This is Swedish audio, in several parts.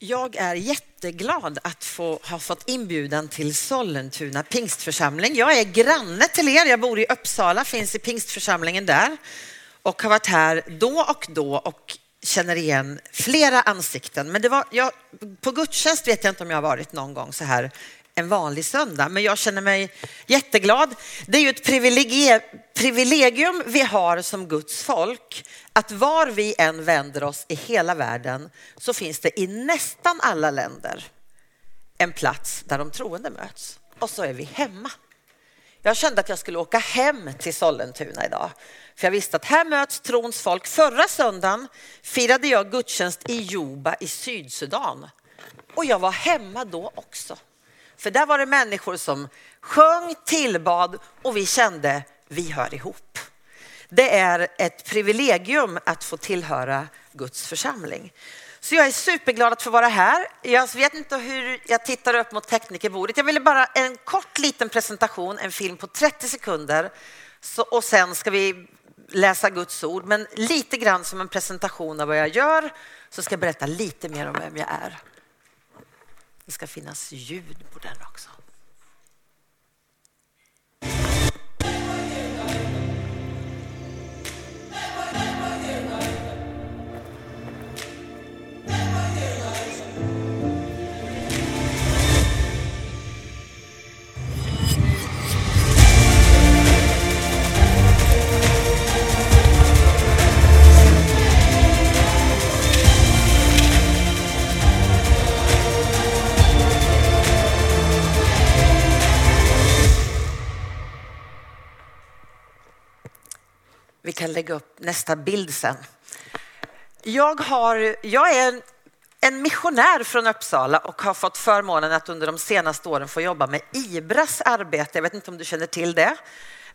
Jag är jätteglad att få ha fått inbjudan till Sollentuna pingstförsamling. Jag är granne till er. Jag bor i Uppsala, finns i pingstförsamlingen där och har varit här då och då och känner igen flera ansikten. Men det var, jag, på gudstjänst vet jag inte om jag har varit någon gång så här en vanlig söndag, men jag känner mig jätteglad. Det är ju ett privilegium vi har som Guds folk, att var vi än vänder oss i hela världen så finns det i nästan alla länder en plats där de troende möts och så är vi hemma. Jag kände att jag skulle åka hem till Sollentuna idag. För jag visste att här möts trons folk. Förra söndagen firade jag gudstjänst i Juba i Sydsudan. Och jag var hemma då också. För där var det människor som sjöng, tillbad och vi kände vi hör ihop. Det är ett privilegium att få tillhöra Guds församling. Så jag är superglad att få vara här. Jag vet inte hur jag tittar upp mot teknikerbordet. Jag ville bara en kort liten presentation, en film på 30 sekunder. Så, och sen ska vi läsa Guds ord, men lite grann som en presentation av vad jag gör så ska jag berätta lite mer om vem jag är. Det ska finnas ljud på den också. Vi kan lägga upp nästa bild sen. Jag, har, jag är en missionär från Uppsala och har fått förmånen att under de senaste åren få jobba med IBRAs arbete. Jag vet inte om du känner till det.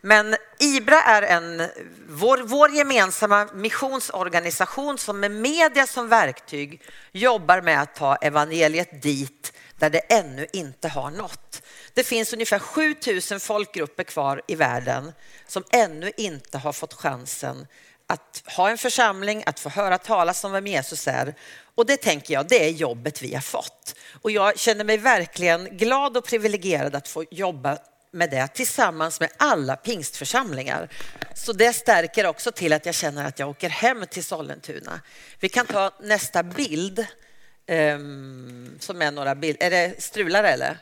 Men IBRA är en, vår, vår gemensamma missionsorganisation som med media som verktyg jobbar med att ta evangeliet dit där det ännu inte har nått. Det finns ungefär 7000 folkgrupper kvar i världen som ännu inte har fått chansen att ha en församling, att få höra talas om vem Jesus är. Och det tänker jag, det är jobbet vi har fått. Och jag känner mig verkligen glad och privilegierad att få jobba med det tillsammans med alla pingstförsamlingar. Så det stärker också till att jag känner att jag åker hem till Sollentuna. Vi kan ta nästa bild. Um, som är några bilder. Är det strulare eller?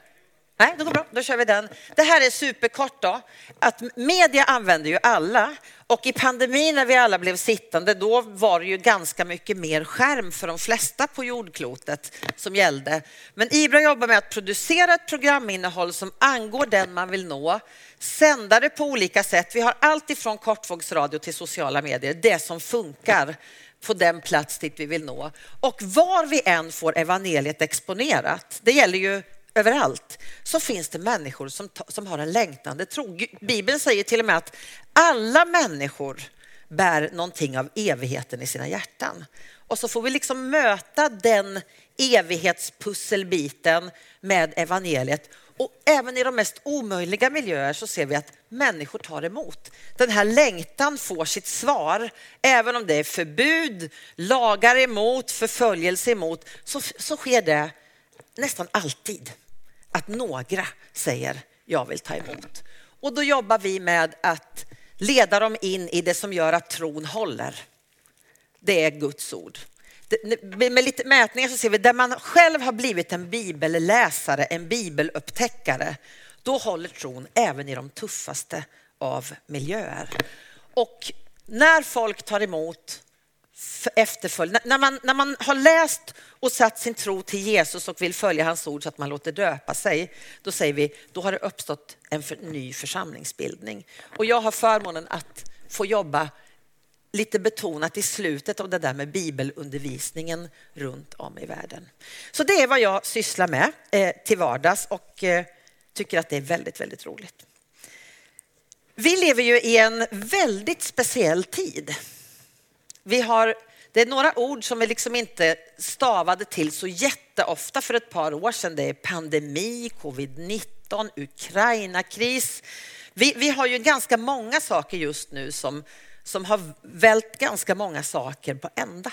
Nej, det går bra. Då kör vi den. Det här är superkort då. Att media använder ju alla och i pandemin när vi alla blev sittande, då var det ju ganska mycket mer skärm för de flesta på jordklotet som gällde. Men Ibra jobbar med att producera ett programinnehåll som angår den man vill nå, sända det på olika sätt. Vi har allt ifrån kortvågsradio till sociala medier, det som funkar på den plats dit vi vill nå. Och var vi än får evangeliet exponerat, det gäller ju överallt, så finns det människor som, som har en längtande tro. Bibeln säger till och med att alla människor bär någonting av evigheten i sina hjärtan. Och så får vi liksom möta den evighetspusselbiten med evangeliet. Och även i de mest omöjliga miljöer så ser vi att människor tar emot. Den här längtan får sitt svar. Även om det är förbud, lagar emot, förföljelse emot, så, så sker det nästan alltid att några säger jag vill ta emot. Och då jobbar vi med att leda dem in i det som gör att tron håller. Det är Guds ord. Med lite mätningar så ser vi där man själv har blivit en bibelläsare, en bibelupptäckare, då håller tron även i de tuffaste av miljöer. Och när folk tar emot efterföljd. När man, när man har läst och satt sin tro till Jesus och vill följa hans ord så att man låter döpa sig, då säger vi, då har det uppstått en för, ny församlingsbildning. Och jag har förmånen att få jobba lite betonat i slutet av det där med bibelundervisningen runt om i världen. Så det är vad jag sysslar med eh, till vardags och eh, tycker att det är väldigt, väldigt roligt. Vi lever ju i en väldigt speciell tid. Vi har, det är några ord som vi liksom inte stavade till så jätteofta för ett par år sedan. Det är pandemi, covid-19, Ukraina-kris. Vi, vi har ju ganska många saker just nu som, som har vält ganska många saker på ända.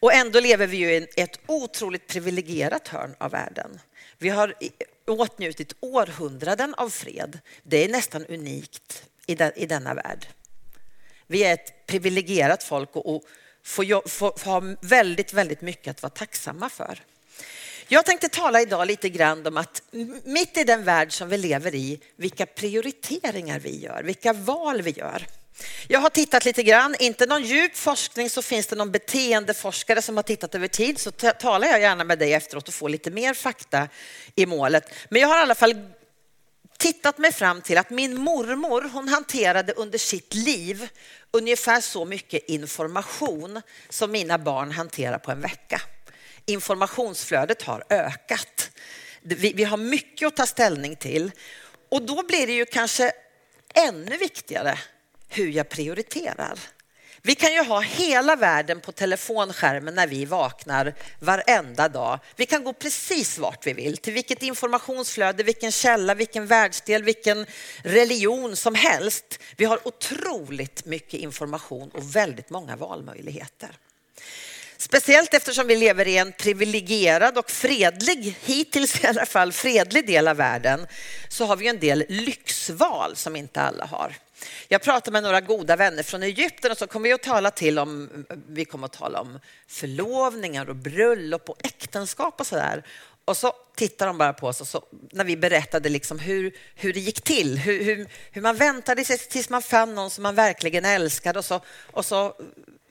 Och ändå lever vi ju i ett otroligt privilegierat hörn av världen. Vi har åtnjutit århundraden av fred. Det är nästan unikt i, denna värld. Vi är ett privilegierat folk och får, får, får ha väldigt, väldigt mycket att vara tacksamma för. Jag tänkte tala idag lite grann om att mitt i den värld som vi lever i, vilka prioriteringar vi gör, vilka val vi gör. Jag har tittat lite grann, inte någon djup forskning så finns det någon beteendeforskare som har tittat över tid så talar jag gärna med dig efteråt och får lite mer fakta i målet. Men jag har i alla fall tittat mig fram till att min mormor hon hanterade under sitt liv ungefär så mycket information som mina barn hanterar på en vecka. Informationsflödet har ökat. Vi, vi har mycket att ta ställning till och då blir det ju kanske ännu viktigare hur jag prioriterar. Vi kan ju ha hela världen på telefonskärmen när vi vaknar varenda dag. Vi kan gå precis vart vi vill, till vilket informationsflöde, vilken källa, vilken världsdel, vilken religion som helst. Vi har otroligt mycket information och väldigt många valmöjligheter. Speciellt eftersom vi lever i en privilegierad och fredlig, hittills i alla fall fredlig del av världen, så har vi en del lyx livsval som inte alla har. Jag pratade med några goda vänner från Egypten och så kommer vi att tala till om, vi kommer att tala om förlovningar och bröllop och äktenskap och sådär. Och så tittar de bara på oss och så, när vi berättade liksom hur, hur det gick till, hur, hur, hur man väntade sig tills man fann någon som man verkligen älskade och så, och så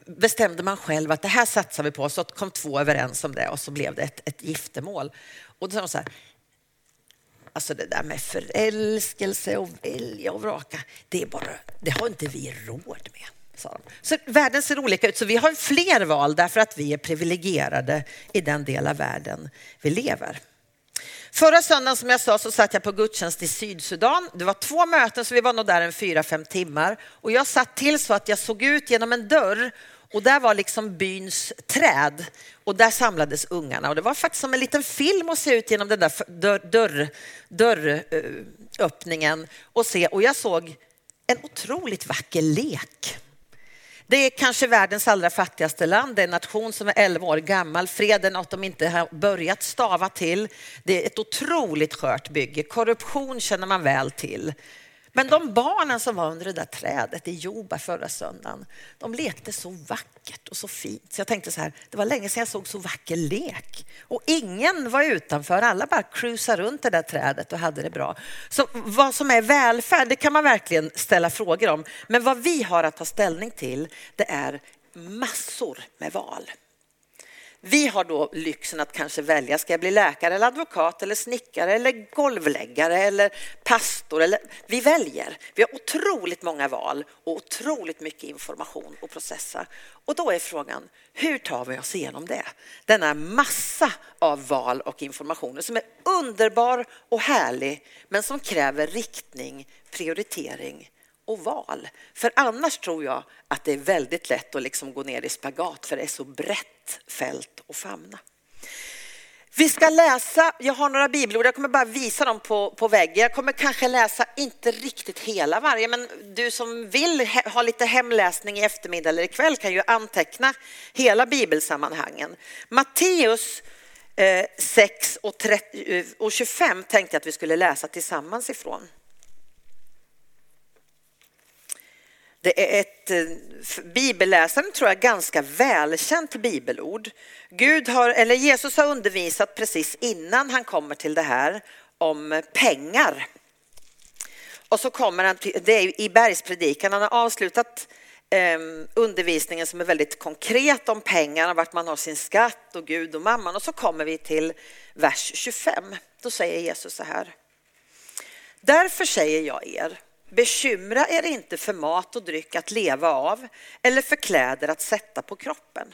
bestämde man själv att det här satsar vi på, så kom två överens om det och så blev det ett, ett giftermål. Och då sa de så här, Alltså det där med förälskelse och välja och vraka, det, är bara, det har inte vi råd med. Sa de. Så världen ser olika ut, så vi har fler val därför att vi är privilegierade i den del av världen vi lever. Förra söndagen som jag sa så satt jag på gudstjänst i Sydsudan. Det var två möten så vi var nog där en fyra, fem timmar och jag satt till så att jag såg ut genom en dörr och där var liksom byns träd och där samlades ungarna. Och det var faktiskt som en liten film att se ut genom den där dörr, dörröppningen och se. Och jag såg en otroligt vacker lek. Det är kanske världens allra fattigaste land. Det är en nation som är 11 år gammal. Fred är något de inte har börjat stava till. Det är ett otroligt skört bygge. Korruption känner man väl till. Men de barnen som var under det där trädet i Joba förra söndagen, de lekte så vackert och så fint. Så jag tänkte så här, det var länge sedan jag såg så vacker lek. Och ingen var utanför, alla bara cruisade runt det där trädet och hade det bra. Så vad som är välfärd, det kan man verkligen ställa frågor om. Men vad vi har att ta ställning till, det är massor med val. Vi har då lyxen att kanske välja, ska jag bli läkare eller advokat eller snickare eller golvläggare eller pastor? Eller, vi väljer. Vi har otroligt många val och otroligt mycket information att processa. Och då är frågan, hur tar vi oss igenom det? Denna massa av val och information som är underbar och härlig men som kräver riktning, prioritering och val. För annars tror jag att det är väldigt lätt att liksom gå ner i spagat för det är så brett fält att famna. Vi ska läsa, jag har några bibelord, jag kommer bara visa dem på, på väggen. Jag kommer kanske läsa, inte riktigt hela varje, men du som vill ha lite hemläsning i eftermiddag eller ikväll kan ju anteckna hela bibelsammanhangen. Matteus eh, 6 och, 30, eh, och 25 tänkte jag att vi skulle läsa tillsammans ifrån. Det är ett eh, för bibelläsaren tror jag ganska välkänt bibelord. Gud har, eller Jesus har undervisat precis innan han kommer till det här om pengar. Och så kommer han till, det är i bergspredikan, han har avslutat eh, undervisningen som är väldigt konkret om pengar, vart man har sin skatt och Gud och mamman. Och så kommer vi till vers 25. Då säger Jesus så här. Därför säger jag er, Bekymra er inte för mat och dryck att leva av eller för kläder att sätta på kroppen.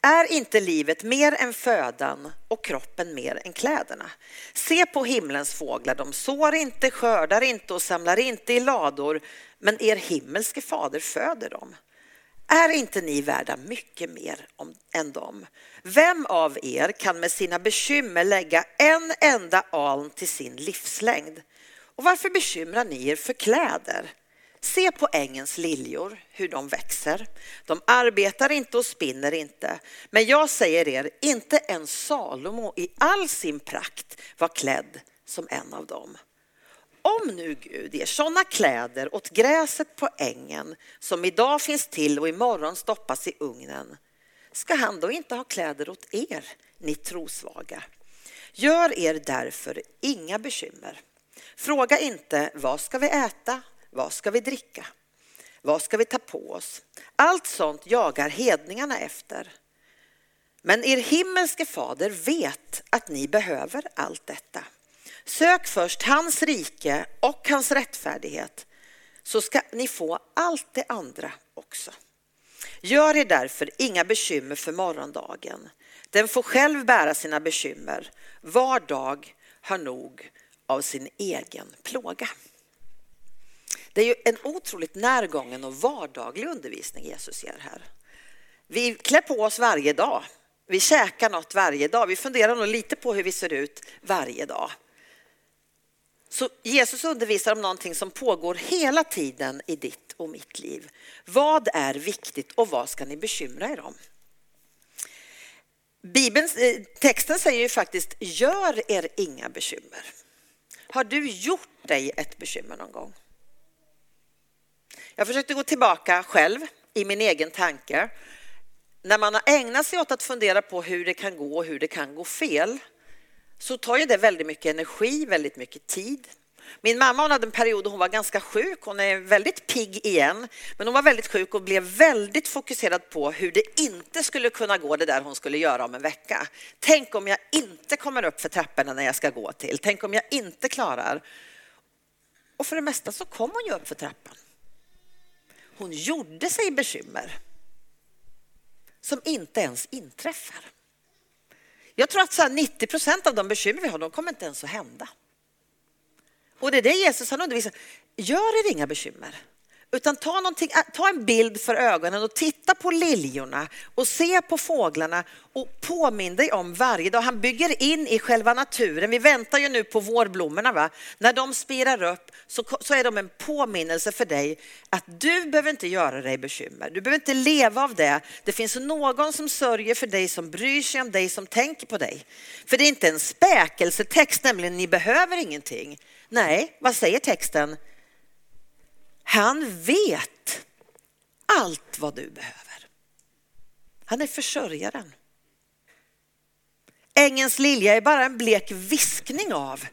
Är inte livet mer än födan och kroppen mer än kläderna? Se på himlens fåglar, de sår inte, skördar inte och samlar inte i lador, men er himmelske fader föder dem. Är inte ni värda mycket mer om, än dem? Vem av er kan med sina bekymmer lägga en enda aln till sin livslängd? Och varför bekymrar ni er för kläder? Se på ängens liljor, hur de växer. De arbetar inte och spinner inte. Men jag säger er, inte ens Salomo i all sin prakt var klädd som en av dem. Om nu Gud ger sådana kläder åt gräset på ängen som idag finns till och imorgon stoppas i ugnen, ska han då inte ha kläder åt er, ni trosvaga? Gör er därför inga bekymmer. Fråga inte vad ska vi äta, vad ska vi dricka, vad ska vi ta på oss? Allt sånt jagar hedningarna efter. Men er himmelske fader vet att ni behöver allt detta. Sök först hans rike och hans rättfärdighet så ska ni få allt det andra också. Gör er därför inga bekymmer för morgondagen. Den får själv bära sina bekymmer. Var dag har nog av sin egen plåga. Det är ju en otroligt närgången och vardaglig undervisning Jesus ger här. Vi klär på oss varje dag. Vi käkar något varje dag. Vi funderar nog lite på hur vi ser ut varje dag. Så Jesus undervisar om någonting som pågår hela tiden i ditt och mitt liv. Vad är viktigt och vad ska ni bekymra er om? Bibelns, eh, texten säger ju faktiskt, gör er inga bekymmer. Har du gjort dig ett bekymmer någon gång? Jag försökte gå tillbaka själv i min egen tanke. När man har ägnat sig åt att fundera på hur det kan gå och hur det kan gå fel så tar ju det väldigt mycket energi, väldigt mycket tid. Min mamma hon hade en period då hon var ganska sjuk. Hon är väldigt pigg igen, men hon var väldigt sjuk och blev väldigt fokuserad på hur det inte skulle kunna gå det där hon skulle göra om en vecka. Tänk om jag inte kommer upp för trapporna när jag ska gå till. Tänk om jag inte klarar. Och för det mesta så kom hon ju upp för trappan. Hon gjorde sig bekymmer som inte ens inträffar. Jag tror att så 90 procent av de bekymmer vi har, de kommer inte ens att hända. Och det är det Jesus han undervisar. Gör er inga bekymmer. Utan ta, äh, ta en bild för ögonen och titta på liljorna och se på fåglarna och påminn dig om varje dag. Han bygger in i själva naturen. Vi väntar ju nu på vårblommorna. Va? När de spirar upp så, så är de en påminnelse för dig att du behöver inte göra dig bekymmer. Du behöver inte leva av det. Det finns någon som sörjer för dig, som bryr sig om dig, som tänker på dig. För det är inte en späkelsetext, nämligen ni behöver ingenting. Nej, vad säger texten? Han vet allt vad du behöver. Han är försörjaren. Ängens lilja är bara en blek viskning av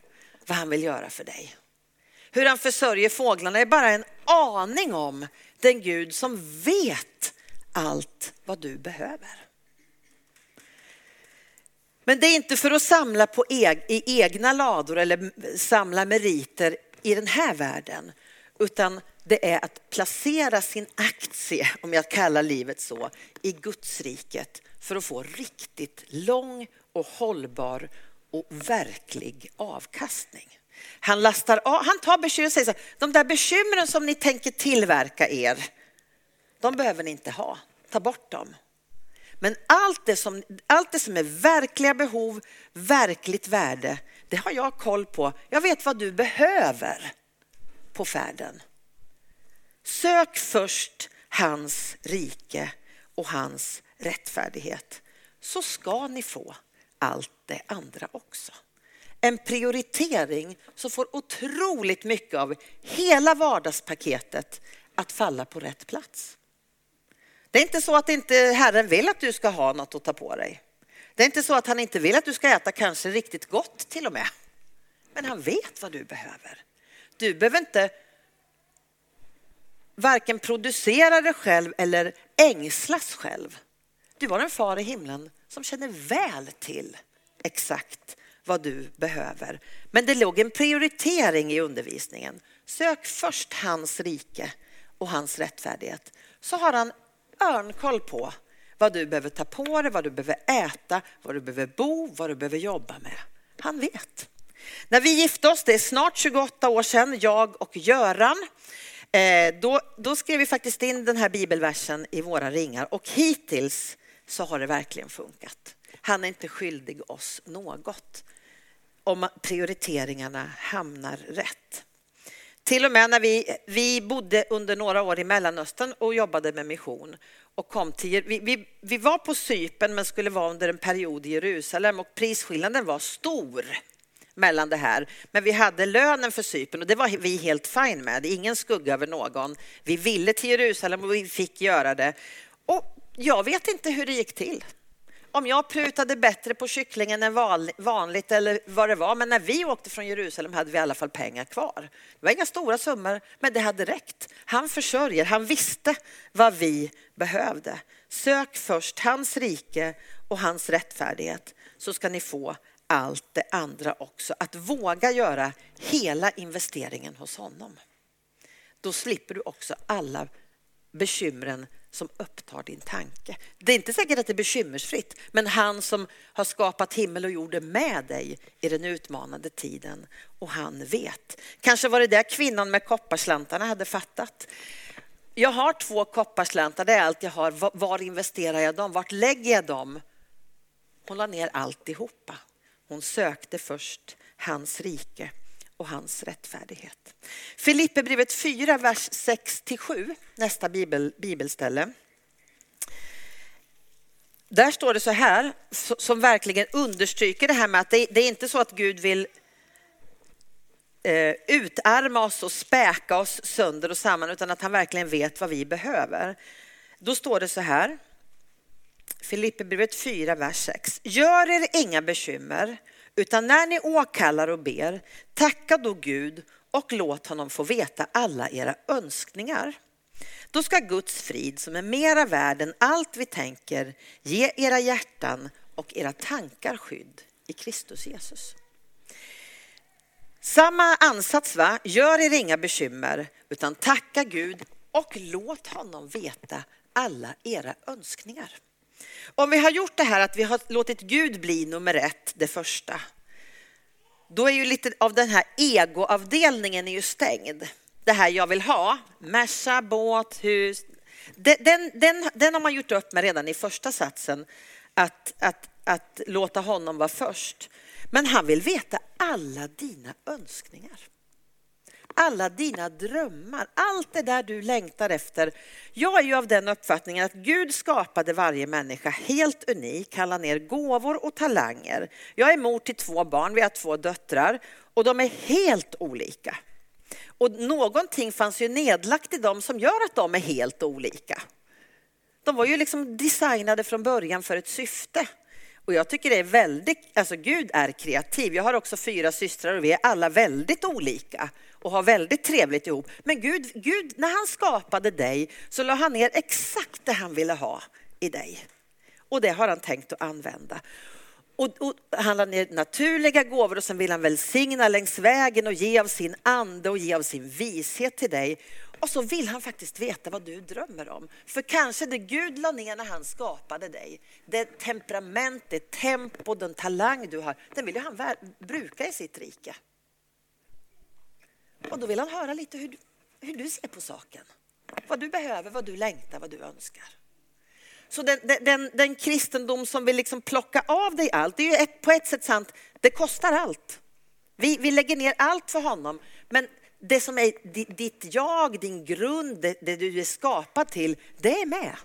vad han vill göra för dig. Hur han försörjer fåglarna är bara en aning om den Gud som vet allt vad du behöver. Men det är inte för att samla på eg i egna lador eller samla meriter i den här världen, utan det är att placera sin aktie, om jag kallar livet så, i Guds riket för att få riktigt lång och hållbar och verklig avkastning. Han, lastar av, han tar bekymren och säger så här, de där bekymren som ni tänker tillverka er, de behöver ni inte ha. Ta bort dem. Men allt det, som, allt det som är verkliga behov, verkligt värde, det har jag koll på. Jag vet vad du behöver på färden. Sök först hans rike och hans rättfärdighet så ska ni få allt det andra också. En prioritering som får otroligt mycket av hela vardagspaketet att falla på rätt plats. Det är inte så att inte Herren vill att du ska ha något att ta på dig. Det är inte så att han inte vill att du ska äta kanske riktigt gott till och med. Men han vet vad du behöver. Du behöver inte varken producera dig själv eller ängslas själv. Du har en far i himlen som känner väl till exakt vad du behöver. Men det låg en prioritering i undervisningen. Sök först hans rike och hans rättfärdighet. Så har han örnkoll på vad du behöver ta på dig, vad du behöver äta, vad du behöver bo, vad du behöver jobba med. Han vet. När vi gifte oss, det är snart 28 år sedan, jag och Göran, eh, då, då skrev vi faktiskt in den här bibelversen i våra ringar och hittills så har det verkligen funkat. Han är inte skyldig oss något om prioriteringarna hamnar rätt. Till och med när vi, vi bodde under några år i Mellanöstern och jobbade med mission och kom till, vi, vi, vi var på Sypen men skulle vara under en period i Jerusalem och prisskillnaden var stor mellan det här. Men vi hade lönen för Sypen och det var vi helt fine med. Ingen skugga över någon. Vi ville till Jerusalem och vi fick göra det. Och jag vet inte hur det gick till om jag prutade bättre på kycklingen än vanligt eller vad det var. Men när vi åkte från Jerusalem hade vi i alla fall pengar kvar. Det var inga stora summor, men det hade räckt. Han försörjer, han visste vad vi behövde. Sök först hans rike och hans rättfärdighet så ska ni få allt det andra också. Att våga göra hela investeringen hos honom. Då slipper du också alla bekymren som upptar din tanke. Det är inte säkert att det är bekymmersfritt, men han som har skapat himmel och jord är med dig i den utmanande tiden och han vet. Kanske var det där kvinnan med kopparslantarna hade fattat. Jag har två kopparslantar, det är allt jag har. Var investerar jag dem? Vart lägger jag dem? Hon la ner alltihopa. Hon sökte först hans rike och hans rättfärdighet. Filipperbrevet 4, vers 6-7, nästa bibel, bibelställe. Där står det så här, som verkligen understryker det här med att det, det är inte så att Gud vill eh, utarma oss och späka oss sönder och samman, utan att han verkligen vet vad vi behöver. Då står det så här, Filipperbrevet 4, vers 6. Gör er inga bekymmer utan när ni åkallar och ber, tacka då Gud och låt honom få veta alla era önskningar. Då ska Guds frid, som är mera värd än allt vi tänker, ge era hjärtan och era tankar skydd i Kristus Jesus. Samma ansats, va? Gör er inga bekymmer, utan tacka Gud och låt honom veta alla era önskningar. Om vi har gjort det här att vi har låtit Gud bli nummer ett, det första, då är ju lite av den här egoavdelningen är ju stängd. Det här jag vill ha, Merca, båt, hus. Den, den, den har man gjort upp med redan i första satsen, att, att, att låta honom vara först. Men han vill veta alla dina önskningar alla dina drömmar, allt det där du längtar efter. Jag är ju av den uppfattningen att Gud skapade varje människa helt unik, han la ner gåvor och talanger. Jag är mor till två barn, vi har två döttrar och de är helt olika. Och någonting fanns ju nedlagt i dem som gör att de är helt olika. De var ju liksom designade från början för ett syfte. Och jag tycker det är väldigt, alltså Gud är kreativ. Jag har också fyra systrar och vi är alla väldigt olika och har väldigt trevligt ihop. Men Gud, Gud, när han skapade dig så la han ner exakt det han ville ha i dig. Och det har han tänkt att använda. Och, och, han la ner naturliga gåvor och sen vill han välsigna längs vägen och ge av sin ande och ge av sin vishet till dig. Och så vill han faktiskt veta vad du drömmer om. För kanske det Gud la ner när han skapade dig, det temperament, det tempo, den talang du har, den vill han bruka i sitt rike. Och då vill han höra lite hur, hur du ser på saken. Vad du behöver, vad du längtar, vad du önskar. Så den, den, den kristendom som vill liksom plocka av dig allt, det är ju ett, på ett sätt sant, det kostar allt. Vi, vi lägger ner allt för honom, men det som är ditt jag, din grund, det, du är skapad till, det är med.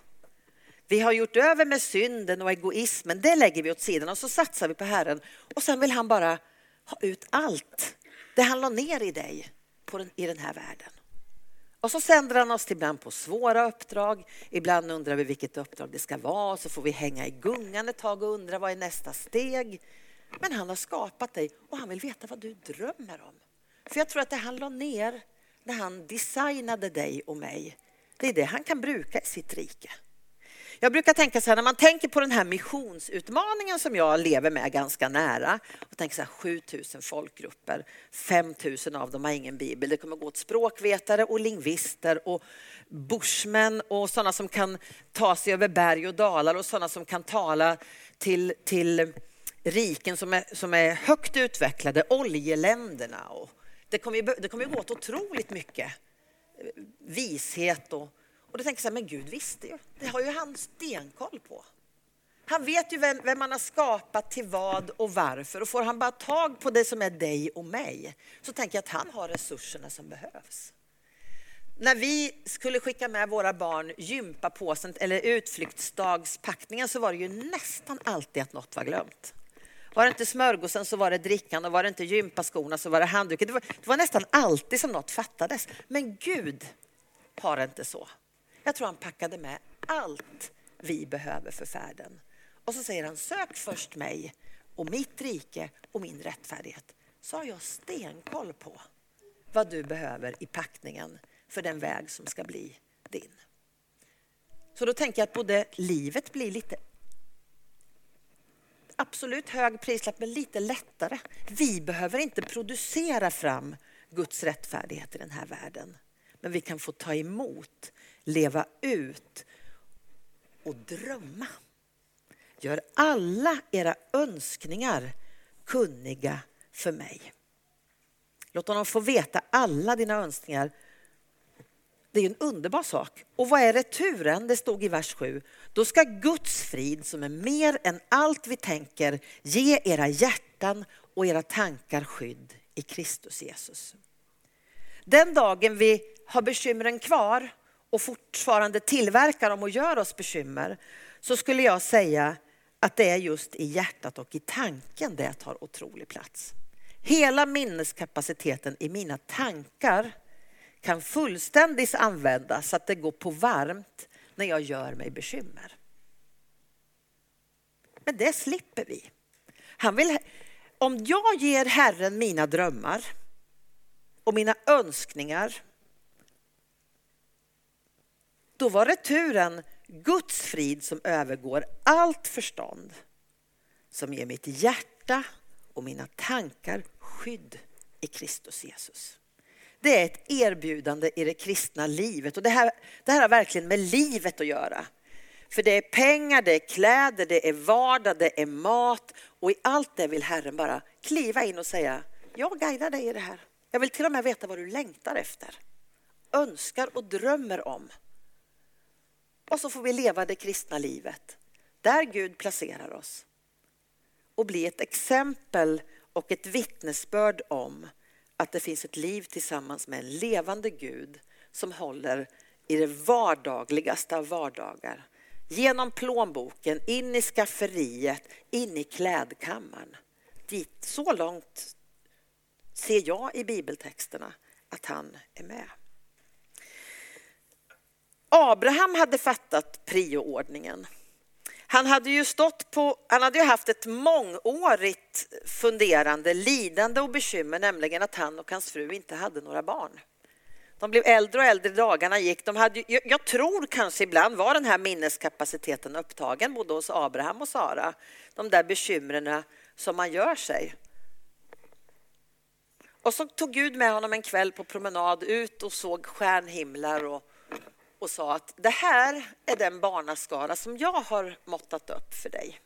Vi har gjort över med synden och egoismen, det lägger vi åt sidan och så satsar vi på Herren. Och sen vill han bara ha ut allt, det han la ner i dig den, i den här världen. Och så sänder han oss ibland på svåra uppdrag. Ibland undrar vi vilket uppdrag det ska vara. Så får vi hänga i gungan ett tag och undra vad är nästa steg. Men han har skapat dig och han vill veta vad du drömmer om. För jag tror att det han la ner när han designade dig och mig, det är det han kan bruka i sitt rike. Jag brukar tänka så här, när man tänker på den här missionsutmaningen som jag lever med ganska nära och tänker så här, 7000 folkgrupper, 5000 av dem har ingen bibel. Det kommer gå åt språkvetare och lingvister och bushmän och sådana som kan ta sig över berg och dalar och sådana som kan tala till, till riken som är, som är högt utvecklade, oljeländerna. Och det kommer ju, det kommer ju gå åt otroligt mycket vishet och och då tänker jag så här, men Gud visste ju. Det har ju han stenkoll på. Han vet ju vem, vem man har skapat till vad och varför. Och får han bara tag på det som är dig och mig så tänker jag att han har resurserna som behövs. När vi skulle skicka med våra barn gympapåsen eller utflyktsdagspackningen så var det ju nästan alltid att något var glömt. Var det inte smörgåsen så var det drickan och var det inte gympaskorna så var det handduken. Det var, det var nästan alltid som något fattades. Men Gud har det inte så. Jag tror han packade med allt vi behöver för färden. Och så säger han, sök först mig och mitt rike och min rättfärdighet. Så har jag stenkoll på vad du behöver i packningen för den väg som ska bli din. Så då tänker jag att både livet blir lite absolut hög prislapp, men lite lättare. Vi behöver inte producera fram Guds rättfärdighet i den här världen. Men vi kan få ta emot, leva ut och drömma. Gör alla era önskningar kunniga för mig. Låt honom få veta alla dina önskningar det är en underbar sak. Och vad är returen? Det stod i vers 7. Då ska Guds frid som är mer än allt vi tänker ge era hjärtan och era tankar skydd i Kristus Jesus. Den dagen vi har bekymren kvar och fortfarande tillverkar dem och gör oss bekymmer så skulle jag säga att det är just i hjärtat och i tanken det tar otrolig plats. Hela minneskapaciteten i mina tankar kan fullständigt användas så att det går på varmt när jag gör mig bekymmer. Men det slipper vi. Han vill, om jag ger Herren mina drömmar och mina önskningar då var returen Guds frid som övergår allt förstånd som ger mitt hjärta och mina tankar skydd i Kristus Jesus. Det är ett erbjudande i det kristna livet och det här, det här har verkligen med livet att göra. För det är pengar, det är kläder, det är vardag, det är mat och i allt det vill Herren bara kliva in och säga, jag guidar dig i det här. Jag vill till och med veta vad du längtar efter, önskar och drömmer om. Och så får vi leva det kristna livet där Gud placerar oss och bli ett exempel och ett vittnesbörd om att det finns ett liv tillsammans med en levande Gud som håller i det vardagligaste av vardagar. Genom plånboken, in i skafferiet, in i klädkammaren. Dit, så långt ser jag i bibeltexterna att han är med. Abraham hade fattat prioordningen. Han hade ju stått på, han hade ju haft ett mångårigt funderande, lidande och bekymmer, nämligen att han och hans fru inte hade några barn. De blev äldre och äldre, dagarna gick. De hade, jag tror kanske ibland var den här minneskapaciteten upptagen både hos Abraham och Sara. De där bekymren som man gör sig. Och så tog Gud med honom en kväll på promenad ut och såg stjärnhimlar och och sa att det här är den barnaskara som jag har måttat upp för dig.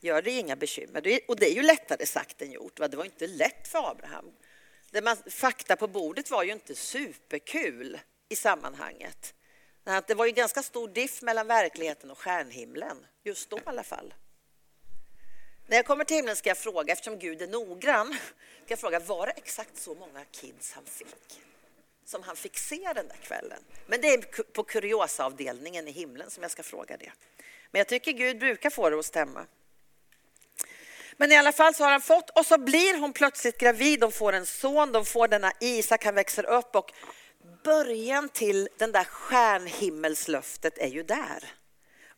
Gör dig inga bekymmer. Och det är ju lättare sagt än gjort. Det var inte lätt för Abraham. Det man, fakta på bordet var ju inte superkul i sammanhanget. Det var ju ganska stor diff mellan verkligheten och stjärnhimlen, just då i alla fall. När jag kommer till himlen ska jag fråga, eftersom Gud är noggrann, ska jag fråga var det exakt så många kids han fick? Som han fick se den där kvällen. Men det är på kuriosaavdelningen i himlen som jag ska fråga det. Men jag tycker Gud brukar få det att stämma. Men i alla fall så har han fått, och så blir hon plötsligt gravid, de får en son, de får denna Isak, han växer upp och början till den där stjärnhimmelslöftet är ju där.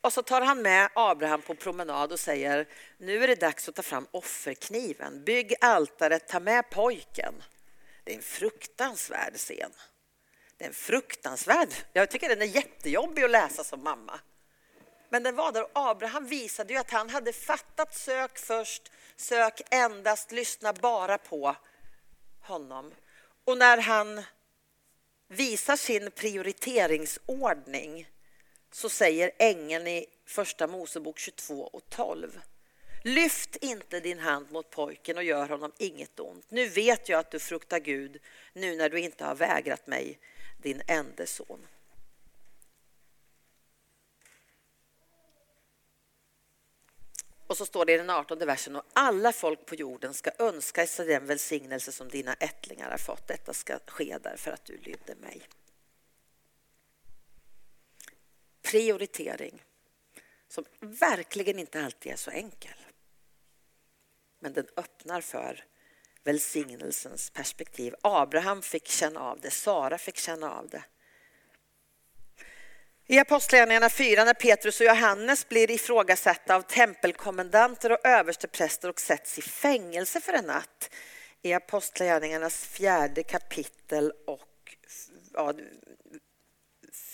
Och så tar han med Abraham på promenad och säger nu är det dags att ta fram offerkniven. Bygg altaret, ta med pojken. Det är en fruktansvärd scen. Det är en fruktansvärd. Jag tycker den är jättejobbig att läsa som mamma. Men den var där och Abraham visade ju att han hade fattat sök först, sök endast, lyssna bara på honom. Och när han visar sin prioriteringsordning så säger ängeln i Första Mosebok 22 och 12. Lyft inte din hand mot pojken och gör honom inget ont. Nu vet jag att du fruktar Gud nu när du inte har vägrat mig, din ende son. Och så står det i den artonde versen, och alla folk på jorden ska önska sig den välsignelse som dina ättlingar har fått. Detta ska ske därför att du lydde mig. Prioritering, som verkligen inte alltid är så enkel. Men den öppnar för välsignelsens perspektiv. Abraham fick känna av det, Sara fick känna av det. I Apostlagärningarna 4 när Petrus och Johannes blir ifrågasatta av tempelkommendanter och överstepräster och sätts i fängelse för en natt. I Apostlagärningarnas fjärde kapitel och ja,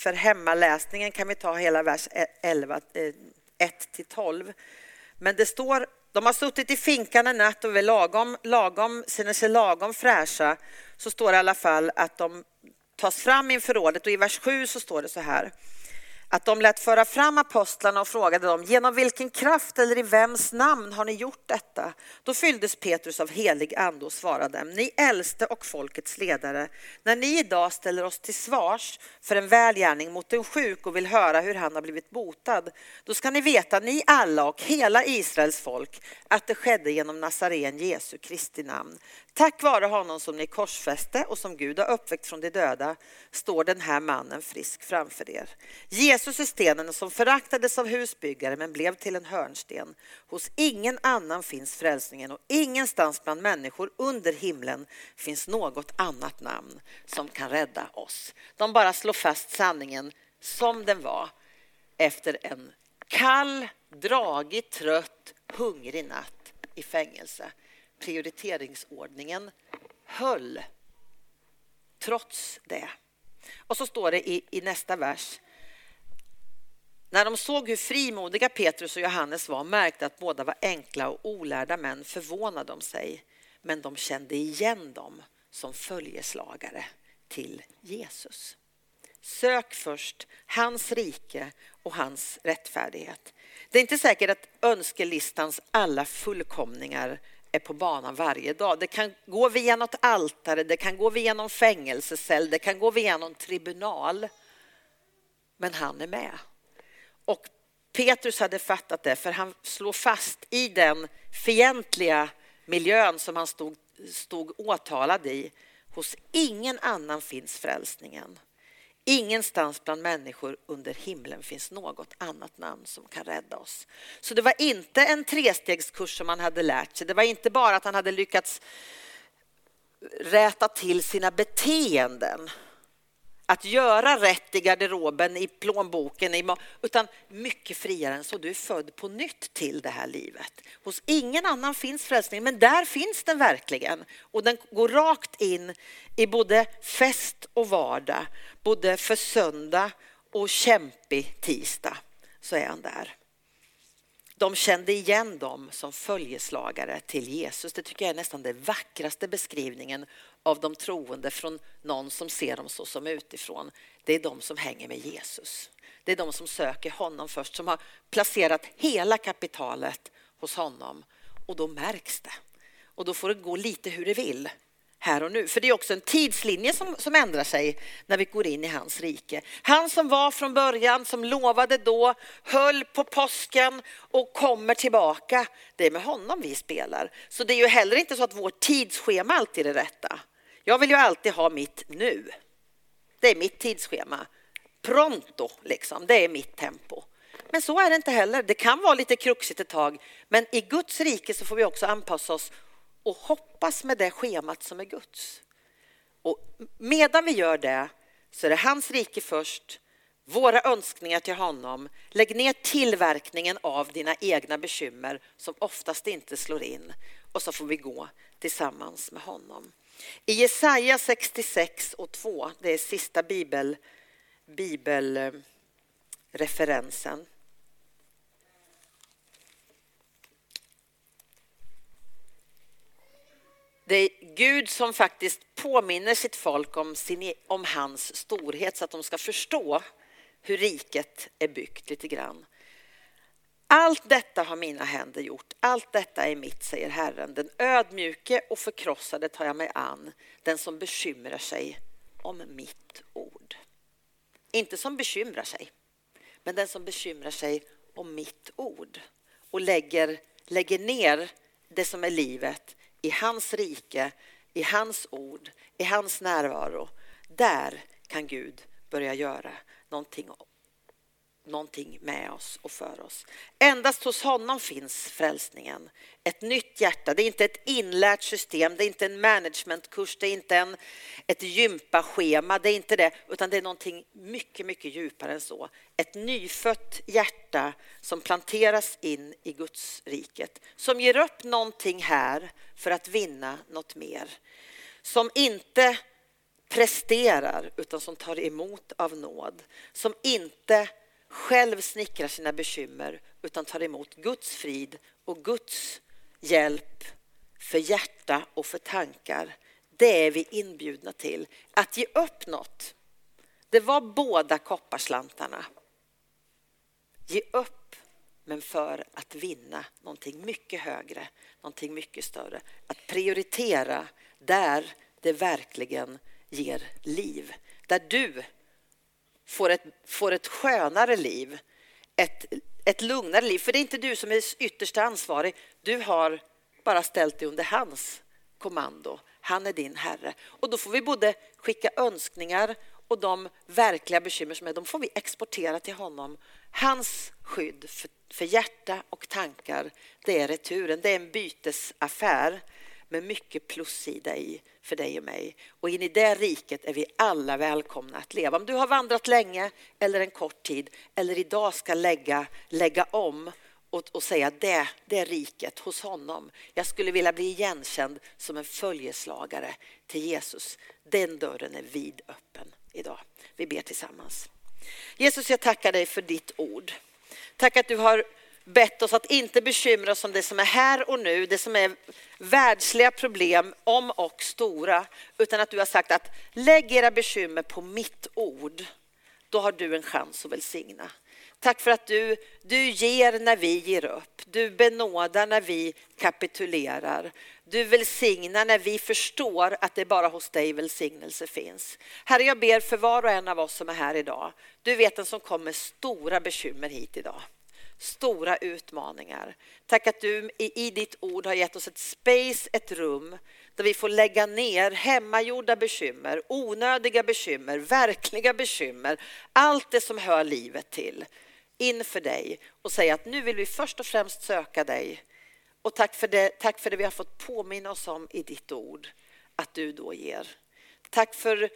för hemmaläsningen kan vi ta hela vers e- 11, 1 eh, till 12. Men det står, de har suttit i finkan en natt och är lagom, lagom, känner sig lagom fräscha. Så står det i alla fall att de tas fram inför rådet och i vers 7 så står det så här att de lät föra fram apostlarna och frågade dem genom vilken kraft eller i vems namn har ni gjort detta? Då fylldes Petrus av helig ande och svarade ni äldste och folkets ledare, när ni idag ställer oss till svars för en välgärning mot en sjuk och vill höra hur han har blivit botad, då ska ni veta, ni alla och hela Israels folk, att det skedde genom Nazaren Jesu Kristi namn. Tack vare honom som ni korsfäste och som Gud har uppväckt från de döda står den här mannen frisk framför er. Jesus är stenen som föraktades av husbyggare men blev till en hörnsten. Hos ingen annan finns frälsningen och ingenstans bland människor under himlen finns något annat namn som kan rädda oss. De bara slår fast sanningen som den var efter en kall, dragig, trött, hungrig natt i fängelse prioriteringsordningen höll trots det. Och så står det i, i nästa vers. När de såg hur frimodiga Petrus och Johannes var märkte att båda var enkla och olärda män förvånade de sig. Men de kände igen dem som följeslagare till Jesus. Sök först hans rike och hans rättfärdighet. Det är inte säkert att önskelistans alla fullkomningar är på banan varje dag. Det kan gå via något altare, det kan gå via någon fängelsecell, det kan gå via någon tribunal. Men han är med. Och Petrus hade fattat det, för han slår fast i den fientliga miljön som han stod, stod åtalad i. Hos ingen annan finns frälsningen. Ingenstans bland människor under himlen finns något annat namn som kan rädda oss. Så det var inte en trestegskurs som han hade lärt sig. Det var inte bara att han hade lyckats räta till sina beteenden att göra rätt i garderoben, i plånboken, i utan mycket friare än så. Du är född på nytt till det här livet. Hos ingen annan finns frälsningen men där finns den verkligen. Och den går rakt in i både fest och vardag, både för söndag och kämpig tisdag, så är han där. De kände igen dem som följeslagare till Jesus. Det tycker jag är nästan den vackraste beskrivningen av de troende från någon som ser dem så som utifrån. Det är de som hänger med Jesus. Det är de som söker honom först, som har placerat hela kapitalet hos honom. Och då märks det. Och då får det gå lite hur det vill här och nu. För det är också en tidslinje som, som ändrar sig när vi går in i hans rike. Han som var från början, som lovade då, höll på påsken och kommer tillbaka. Det är med honom vi spelar. Så det är ju heller inte så att vårt tidsschema alltid är det rätta. Jag vill ju alltid ha mitt nu. Det är mitt tidsschema. Pronto, liksom. Det är mitt tempo. Men så är det inte heller. Det kan vara lite kruxigt ett tag, men i Guds rike så får vi också anpassa oss och hoppas med det schemat som är Guds. Och medan vi gör det så är det hans rike först, våra önskningar till honom. Lägg ner tillverkningen av dina egna bekymmer som oftast inte slår in och så får vi gå tillsammans med honom. I Jesaja 66 och 2, det är sista bibel, bibelreferensen. Det är Gud som faktiskt påminner sitt folk om, sin, e- om hans storhet så att de ska förstå hur riket är byggt lite grann. Allt detta har mina händer gjort, allt detta är mitt, säger Herren. Den ödmjuke och förkrossade tar jag mig an, den som bekymrar sig om mitt ord. Inte som bekymrar sig, men den som bekymrar sig om mitt ord och lägger lägger ner det som är livet i hans rike, i hans ord, i hans närvaro. Där kan Gud börja göra någonting någonting med oss och för oss. Endast hos honom finns frälsningen. Ett nytt hjärta. Det är inte ett inlärt system, det är inte en managementkurs, det är inte en, ett gympaschema, det är inte det, utan det är någonting mycket, mycket djupare än så. Ett nyfött hjärta som planteras in i Guds riket, som ger upp någonting här för att vinna något mer. Som inte presterar utan som tar emot av nåd. Som inte själv snickrar sina bekymmer utan tar emot Guds frid och Guds hjälp för hjärta och för tankar. Det är vi inbjudna till. Att ge upp något. Det var båda kopparslantarna. Ge upp, men för att vinna någonting mycket högre, någonting mycket större. Att prioritera där det verkligen ger liv. Där du får ett, får ett skönare liv, ett, ett lugnare liv. För det är inte du som är ytterst ansvarig. Du har bara ställt dig under hans kommando. Han är din Herre. Och då får vi både skicka önskningar och de verkliga bekymmer som är, de får vi exportera till honom. Hans skydd för, för hjärta och tankar, det är returen. Det är en bytesaffär med mycket plussida i för dig och mig. Och in i det riket är vi alla välkomna att leva. Om du har vandrat länge eller en kort tid eller idag ska lägga, lägga om och, och säga det, det är riket hos honom. Jag skulle vilja bli igenkänd som en följeslagare till Jesus. Den dörren är vidöppen idag. Vi ber tillsammans. Jesus, jag tackar dig för ditt ord. Tack att du har bett oss att inte bekymra oss om det som är här och nu, det som är världsliga problem, om och stora, utan att du har sagt att lägg era bekymmer på mitt ord. Då har du en chans att välsigna. Tack för att du, du ger när vi ger upp. Du benådar när vi kapitulerar. Du välsignar när vi förstår att det bara hos dig välsignelse finns. Herre, jag ber för var och en av oss som är här idag. Du vet den som kommer stora bekymmer hit idag stora utmaningar. Tack att du i ditt ord har gett oss ett space, ett rum där vi får lägga ner hemmagjorda bekymmer, onödiga bekymmer, verkliga bekymmer, allt det som hör livet till inför dig och säga att nu vill vi först och främst söka dig. Och tack för det, tack för det vi har fått påminna oss om i ditt ord, att du då ger. Tack för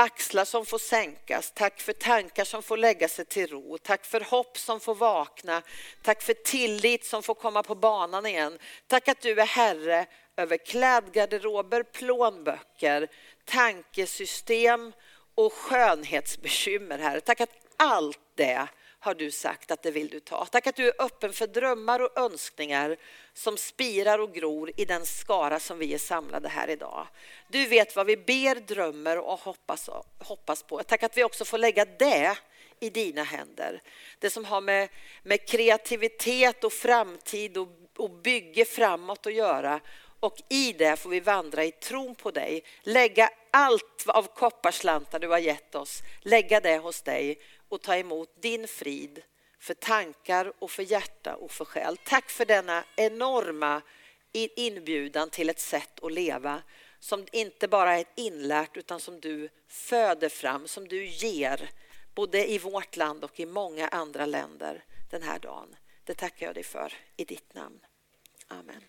axlar som får sänkas. Tack för tankar som får lägga sig till ro. Tack för hopp som får vakna. Tack för tillit som får komma på banan igen. Tack att du är Herre över klädgarderober, plånböcker, tankesystem och skönhetsbekymmer, Herre. Tack att allt det har du sagt att det vill du ta. Tack att du är öppen för drömmar och önskningar som spirar och gror i den skara som vi är samlade här idag. Du vet vad vi ber, drömmer och hoppas, hoppas på. Tack att vi också får lägga det i dina händer. Det som har med, med kreativitet och framtid och, och bygge framåt att göra. Och i det får vi vandra i tron på dig, lägga allt av kopparslantar du har gett oss, lägga det hos dig och ta emot din frid för tankar och för hjärta och för själ. Tack för denna enorma inbjudan till ett sätt att leva som inte bara är inlärt utan som du föder fram, som du ger både i vårt land och i många andra länder den här dagen. Det tackar jag dig för i ditt namn. Amen.